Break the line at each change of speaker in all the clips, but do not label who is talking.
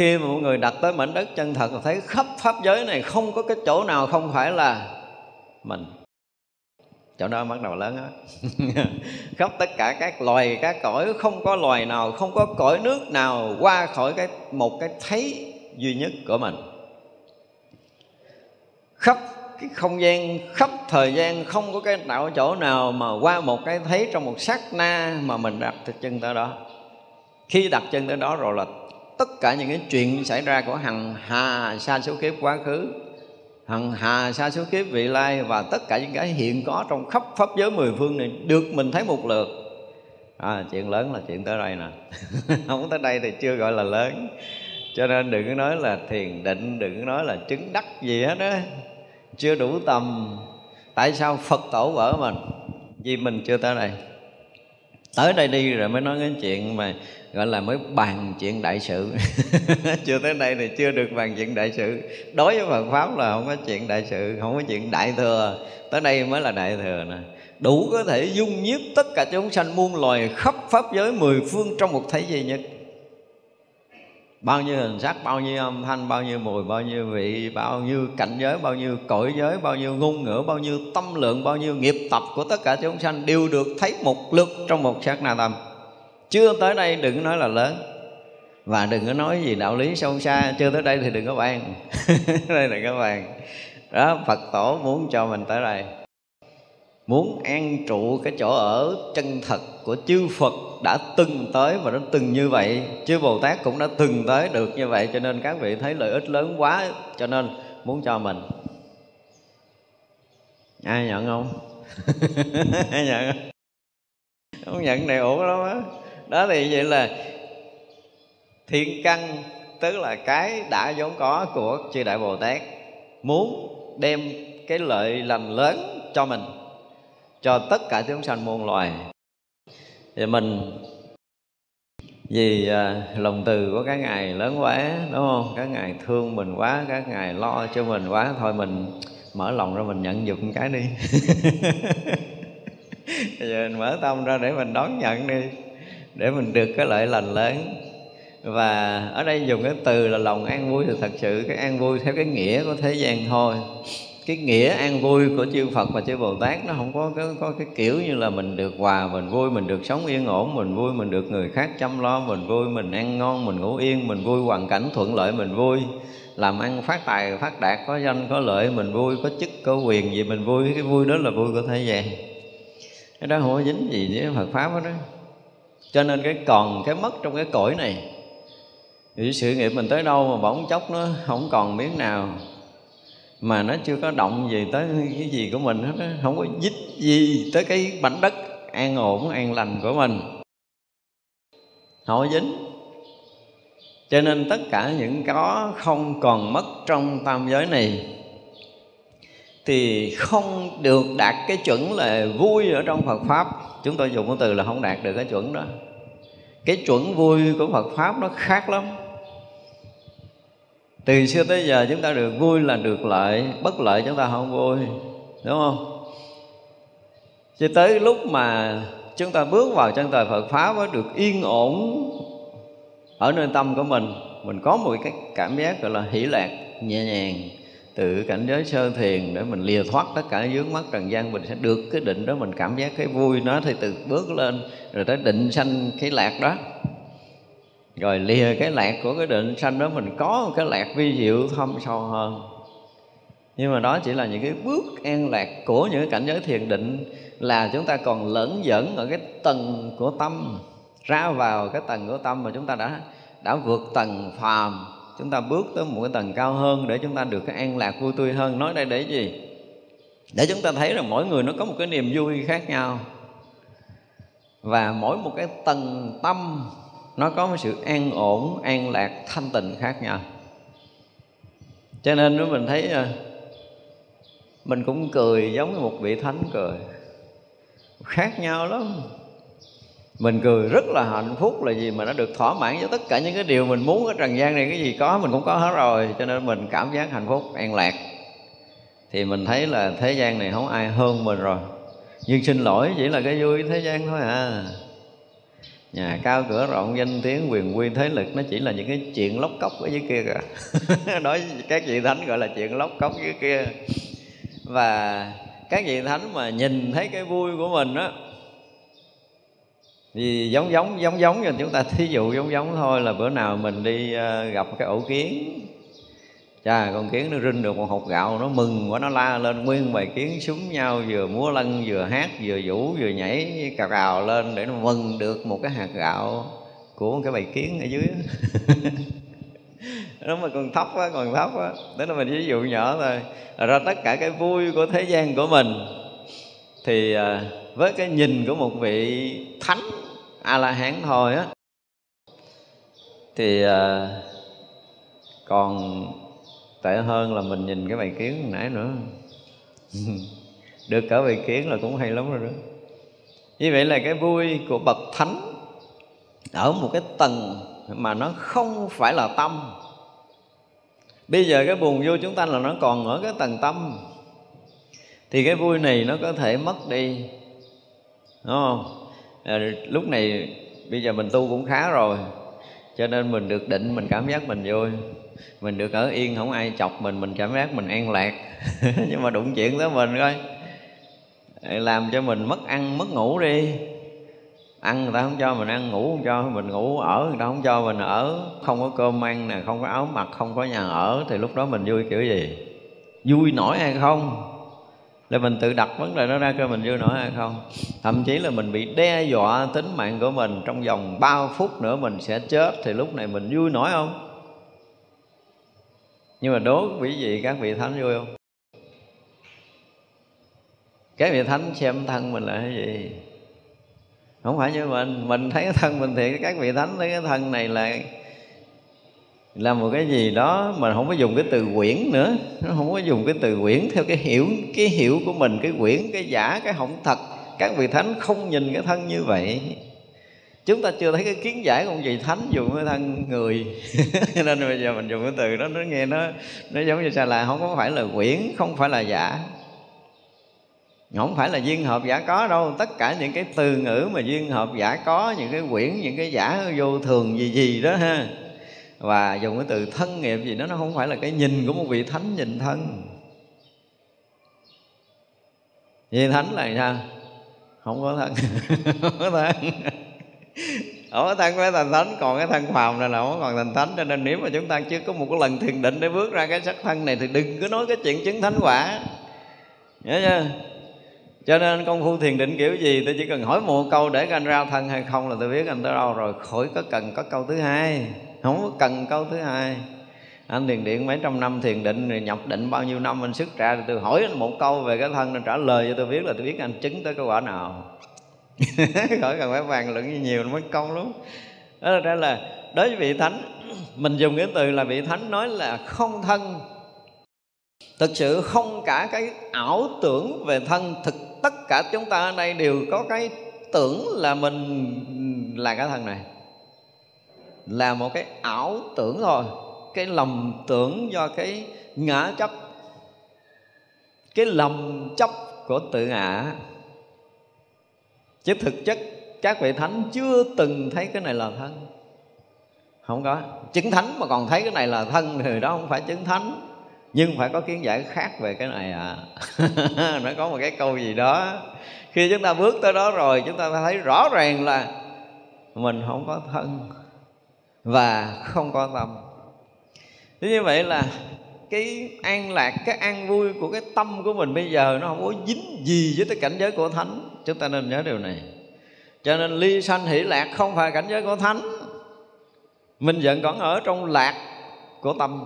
khi mà mọi người đặt tới mảnh đất chân thật thấy khắp pháp giới này không có cái chỗ nào không phải là mình. Chỗ đó bắt đầu lớn á. Khắp tất cả các loài, các cõi, không có loài nào, không có cõi nước nào qua khỏi cái, một cái thấy duy nhất của mình. Khắp cái không gian, khắp thời gian không có cái đạo chỗ nào mà qua một cái thấy trong một sát na mà mình đặt chân tới đó. Khi đặt chân tới đó rồi là tất cả những cái chuyện xảy ra của hằng hà sa số kiếp quá khứ. Hằng hà sa số kiếp vị lai và tất cả những cái hiện có trong khắp pháp giới mười phương này được mình thấy một lượt. À, chuyện lớn là chuyện tới đây nè. Không tới đây thì chưa gọi là lớn. Cho nên đừng có nói là thiền định đừng có nói là chứng đắc gì hết đó chưa đủ tầm. Tại sao phật tổ vỡ mình? Vì mình chưa tới đây tới đây đi rồi mới nói cái chuyện mà gọi là mới bàn chuyện đại sự. Chưa tới đây thì chưa được bàn chuyện đại sự. Đối với Phật pháp là không có chuyện đại sự, không có chuyện đại thừa. Tới đây mới là đại thừa nè. Đủ có thể dung nhiếp tất cả chúng sanh muôn loài khắp pháp giới mười phương trong một thế duy nhất bao nhiêu hình sắc, bao nhiêu âm thanh, bao nhiêu mùi, bao nhiêu vị, bao nhiêu cảnh giới, bao nhiêu cõi giới, bao nhiêu ngôn ngữ, bao nhiêu tâm lượng, bao nhiêu nghiệp tập của tất cả chúng sanh đều được thấy một lượt trong một sát na tâm. Chưa tới đây đừng nói là lớn. Và đừng có nói gì đạo lý sâu xa. Chưa tới đây thì đừng có bàn đây đừng có bàn đó, phật tổ muốn cho mình tới đây. Muốn an trụ cái chỗ ở chân thật của chư Phật đã từng tới và nó từng như vậy, chư Bồ Tát cũng đã từng tới được như vậy, cho nên các vị thấy lợi ích lớn quá, cho nên muốn cho mình. Ai nhận không? Ai nhận? Không không nhận này ổn lắm á. Đó thì vậy là thiên căn, tức là cái đã vốn có của chư đại bồ tát, muốn đem cái lợi lành lớn cho mình, cho tất cả chúng sanh muôn loài thì mình vì à, lòng từ của các ngài lớn quá đúng không? Các ngài thương mình quá các ngài lo cho mình quá thôi mình mở lòng ra mình nhận dụng cái đi. Giờ mình mở tâm ra để mình đón nhận đi để mình được cái lợi lành lớn. Và ở đây dùng cái từ là lòng an vui thì thật sự cái an vui theo cái nghĩa của thế gian thôi cái nghĩa an vui của chư Phật và chư Bồ Tát nó không có cái, có cái kiểu như là mình được hòa mình vui mình được sống yên ổn mình vui mình được người khác chăm lo mình vui mình ăn ngon mình ngủ yên mình vui hoàn cảnh thuận lợi mình vui. Làm ăn phát tài phát đạt có danh có lợi mình vui có chức có quyền gì mình vui cái vui đó là vui của thế gian. Cái đó không có dính gì với Phật pháp đó cho nên cái còn cái mất trong cái cõi này thì sự nghiệp mình tới đâu mà bỗng chốc nó không còn miếng nào mà nó chưa có động gì tới cái gì của mình hết á. Không có dích gì tới cái mảnh đất an ổn, an lành của mình. Không có dính. Cho nên tất cả những có không còn mất trong tam giới này, thì không được đạt cái chuẩn là vui ở trong Phật pháp. Chúng tôi dùng cái từ là không đạt được cái chuẩn đó. Cái chuẩn vui của Phật pháp nó khác lắm từ xưa tới giờ chúng ta được vui là được lợi bất lợi chúng ta không vui, đúng không? Cho tới lúc mà chúng ta bước vào chân trời Phật pháp mới được yên ổn ở nơi tâm của mình mình có một cái cảm giác gọi là hỷ lạc nhẹ nhàng từ cảnh giới sơ thiền để mình lìa thoát tất cả dướng mắt trần gian. Mình sẽ được cái định đó, mình cảm giác cái vui nó thì từ bước lên rồi tới định sanh cái lạc đó rồi lìa cái lạc của cái định sanh đó, mình có một cái lạc vi diệu thâm sâu hơn. Nhưng mà đó chỉ là những cái bước an lạc của những cái cảnh giới thiền định là chúng ta còn lẫn dẫn ở cái tầng của tâm, ra vào cái tầng của tâm mà chúng ta đã đã vượt tầng phàm. Chúng ta bước tới một cái tầng cao hơn để chúng ta được cái an lạc vui tươi hơn. Nói đây để gì? Để chúng ta thấy rằng mỗi người nó có một cái niềm vui khác nhau. Và mỗi một cái tầng tâm nó có một sự an ổn, an lạc, thanh tịnh khác nhau. Cho nên nếu mình thấy ờ, mình cũng cười giống như một vị thánh cười. Khác nhau lắm. Mình cười rất là hạnh phúc là gì? Mà nó được thỏa mãn với tất cả những cái điều mình muốn ở trần gian này. Cái gì có mình cũng có hết rồi. Cho nên mình cảm giác hạnh phúc, an lạc. Thì mình thấy là thế gian này không ai hơn mình rồi. Nhưng xin lỗi, chỉ là cái vui thế gian thôi à. Dạ. nhà cao cửa rộng danh tiếng quyền quy thế lực, nó chỉ là những cái chuyện lóc cốc ở dưới kia kìa. Nói các vị thánh gọi là chuyện lóc cốc dưới kia. Và các vị thánh mà nhìn thấy cái vui của mình á, thì giống giống giống giống như chúng ta thí dụ giống giống thôi là bữa nào mình đi ờ, gặp cái ổ kiến chà con kiến nó rinh được một hộp gạo, nó mừng quá, nó la lên nguyên bài kiến súng nhau, vừa múa lân, vừa hát, vừa vũ, vừa nhảy cào cào lên để nó mừng được một cái hạt gạo của một cái bài kiến ở dưới. Nó mà còn thấp quá, còn thấp quá. Đó là mình ví dụ nhỏ thôi. Ra tất cả cái vui của thế gian của mình thì à, với cái nhìn của một vị thánh a la hán thôi á, thì à, còn tệ hơn là mình nhìn cái bài kiến nãy nữa. Được cả bài kiến là cũng hay lắm rồi đó. Như vậy là cái vui của bậc thánh ở một cái tầng mà nó không phải là tâm. Bây giờ cái buồn vui chúng ta là nó còn ở cái tầng tâm. Thì cái vui này nó có thể mất đi. Đúng không? À, lúc này bây giờ mình tu cũng khá rồi cho nên mình được định mình cảm giác mình vui mình được ở yên, không ai chọc mình mình cảm giác mình an lạc. Nhưng mà đụng chuyện tới mình coi. Làm cho mình mất ăn, mất ngủ đi. Ăn người ta không cho mình ăn, ngủ không cho mình ngủ, ở người ta không cho mình ở. Không có cơm ăn nè, không có áo mặc, không có nhà ở, thì lúc đó mình vui kiểu gì? Vui nổi hay không? Là mình tự đặt vấn đề đó ra coi mình vui nổi hay không? Thậm chí là mình bị đe dọa tính mạng của mình trong vòng bao phút nữa mình sẽ chết, thì lúc này mình vui nổi không? Nhưng mà đố quý vị các vị thánh vui không? Các vị thánh xem thân mình là cái gì? Không phải như mình. Mình thấy cái thân mình thì các vị thánh thấy cái thân này là là một cái gì đó mà không có dùng cái từ quyển nữa. Nó không có dùng cái từ quyển theo cái hiểu cái hiểu của mình, cái quyển, cái giả, cái hỏng thật. Các vị thánh không nhìn cái thân như vậy chúng ta chưa thấy cái kiến giải của ông vị thánh dùng cái thân người. Nên bây giờ mình dùng cái từ đó, nó nghe nó nó giống như sao là không có phải là quyển, không phải là giả. Không phải là duyên hợp giả có đâu. Tất cả những cái từ ngữ mà duyên hợp giả có, những cái quyển, những cái giả vô thường gì gì đó ha. Và dùng cái từ thân nghiệp gì đó, nó không phải là cái nhìn của một vị thánh nhìn thân. Vị thánh là sao? Không có thân. Không có thân không có thân với thành thánh, còn cái thân phàm này là không còn thành thánh, cho nên nếu mà chúng ta chưa có một cái lần thiền định để bước ra cái sắc thân này thì đừng có nói cái chuyện chứng thánh quả. Nhớ chưa? Cho nên công phu thiền định kiểu gì tôi chỉ cần hỏi một câu để anh ra thân hay không là tôi biết anh tới đâu rồi. Khỏi có cần có câu thứ hai. Không có cần câu thứ hai. Anh thiền điện mấy trăm năm thiền định rồi nhập định bao nhiêu năm anh xuất ra thì tôi hỏi anh một câu về cái thân anh trả lời cho tôi biết là tôi biết anh chứng tới cái quả nào. khỏi cần phải bàn luận gì nhiều nó mất công lắm. Đó là, là đối với vị thánh mình dùng cái từ là vị thánh nói là không thân. Thực sự không cả cái ảo tưởng về thân thực tất cả chúng ta ở đây đều có cái tưởng là mình là cái thân này. Là một cái ảo tưởng thôi cái lầm tưởng do cái ngã chấp cái lầm chấp của tự ngã chứ thực chất, các vị thánh chưa từng thấy cái này là thân. Không có. Chứng thánh mà còn thấy cái này là thân thì đó không phải chứng thánh. Nhưng phải có kiến giải khác về cái này à. Nó có một cái câu gì đó. Khi chúng ta bước tới đó rồi, chúng ta thấy rõ ràng là mình không có thân và không có tâm. Thế như vậy là cái an lạc, cái an vui của cái tâm của mình bây giờ nó không có dính gì với cái cảnh giới của thánh. Chúng ta nên nhớ điều này. Cho nên ly sanh hỷ lạc không phải cảnh giới của thánh. Mình vẫn còn ở trong lạc của tâm.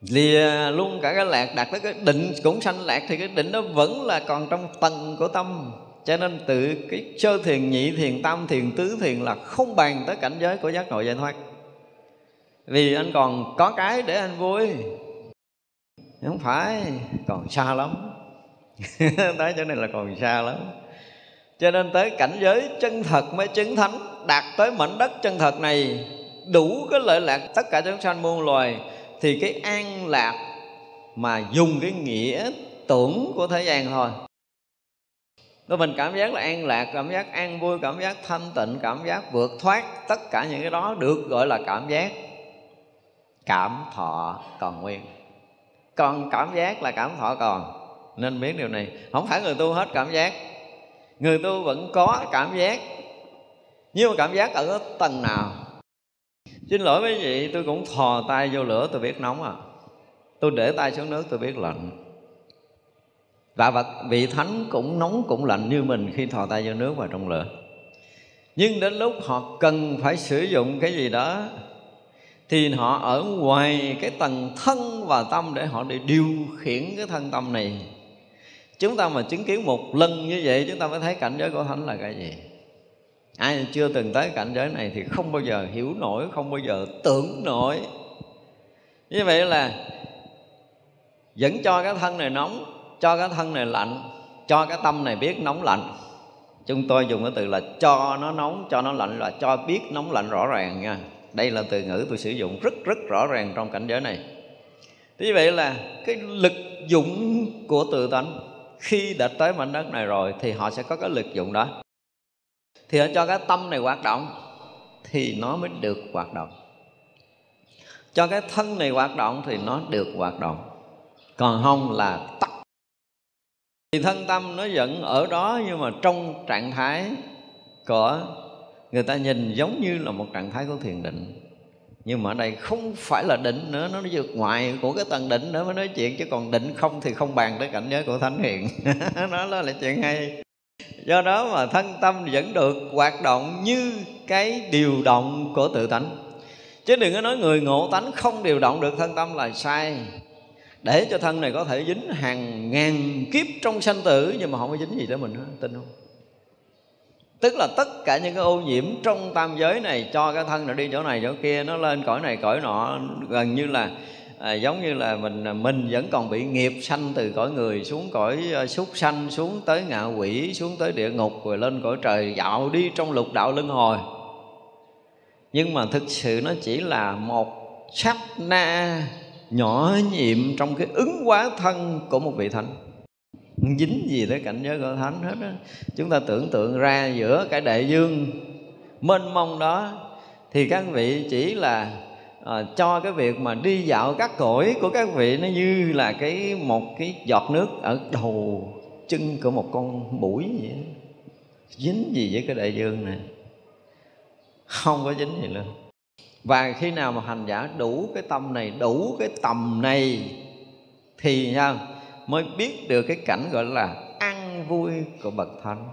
Lìa luôn cả cái lạc đạt tới cái định cũng sanh lạc thì cái định nó vẫn là còn trong tầng của tâm. Cho nên từ cái sơ thiền, nhị thiền, tam thiền, tứ thiền là không bàn tới cảnh giới của giác ngộ giải thoát vì anh còn có cái để anh vui. Không phải còn xa lắm. Tới chỗ này là còn xa lắm. Cho nên tới cảnh giới chân thật mới chứng thánh đạt tới mảnh đất chân thật này đủ cái lợi lạc tất cả chúng sanh muôn loài thì cái an lạc mà dùng cái nghĩa tưởng của thế gian thôi. Rồi mình cảm giác là an lạc, cảm giác an vui, cảm giác thanh tịnh, cảm giác vượt thoát Tất cả những cái đó được gọi là cảm giác Cảm thọ còn nguyên. Còn cảm giác là cảm thọ còn. Nên biết điều này. Không phải người tu hết cảm giác. Người tu vẫn có cảm giác. Nhưng mà cảm giác ở tầng nào? Xin lỗi quý vị, tôi cũng thò tay vô lửa, tôi biết nóng à. Tôi để tay xuống nước, tôi biết lạnh. Và vật, vị thánh cũng nóng, cũng lạnh như mình khi thò tay vô nước vào trong lửa. Nhưng đến lúc họ cần phải sử dụng cái gì đó thì họ ở ngoài cái tầng thân và tâm để họ để điều khiển cái thân tâm này. Chúng ta mà chứng kiến một lần như vậy, chúng ta mới thấy cảnh giới của thánh là cái gì? Ai chưa từng tới cảnh giới này thì không bao giờ hiểu nổi, không bao giờ tưởng nổi. Như vậy là vẫn cho cái thân này nóng, cho cái thân này lạnh, cho cái tâm này biết nóng lạnh. Chúng tôi dùng cái từ là cho nó nóng, cho nó lạnh là cho biết nóng lạnh rõ ràng nha đây là từ ngữ tôi sử dụng rất rất rõ ràng trong cảnh giới này. Như vậy là cái lực dụng của tự tánh, khi đã tới mảnh đất này rồi thì họ sẽ có cái lực dụng đó. Thì họ cho cái tâm này hoạt động thì nó mới được hoạt động. Cho cái thân này hoạt động thì nó được hoạt động. Còn không là tắt thì thân tâm nó vẫn ở đó nhưng mà trong trạng thái của người ta nhìn giống như là một trạng thái của thiền định. Nhưng mà ở đây không phải là định nữa, nó vượt ngoài của cái tầng định nữa mới nói chuyện, chứ còn định không thì không bàn tới cảnh giới của thánh hiền. Đó là chuyện hay. Do đó mà thân tâm vẫn được hoạt động như cái điều động của tự tánh. Chứ đừng có nói người ngộ tánh không điều động được thân tâm là sai. Để cho thân này có thể dính hàng ngàn kiếp trong sanh tử, nhưng mà không có dính gì tới mình hết, tin không? Tức là tất cả những cái ô nhiễm trong tam giới này cho cái thân nó đi chỗ này chỗ kia nó lên cõi này cõi nọ gần như là à, giống như là mình à, mình vẫn còn bị nghiệp sanh từ cõi người xuống cõi à, súc sanh xuống tới ngạ quỷ xuống tới địa ngục rồi lên cõi trời dạo đi trong lục đạo luân hồi. Nhưng mà thực sự nó chỉ là một sát na nhỏ nhiệm trong cái ứng hóa thân của một vị thánh dính gì tới cảnh giới của thánh hết á. Chúng ta tưởng tượng ra giữa cái đại dương mênh mông đó thì các vị chỉ là à, cho cái việc mà đi dạo các cõi của các vị nó như là cái một cái giọt nước ở đầu chân của một con mũi vậy dính gì với cái đại dương này? Không có dính gì luôn. Và khi nào mà hành giả đủ cái tâm này đủ cái tầm này thì sao? Mới biết được cái cảnh gọi là ăn vui của bậc thánh.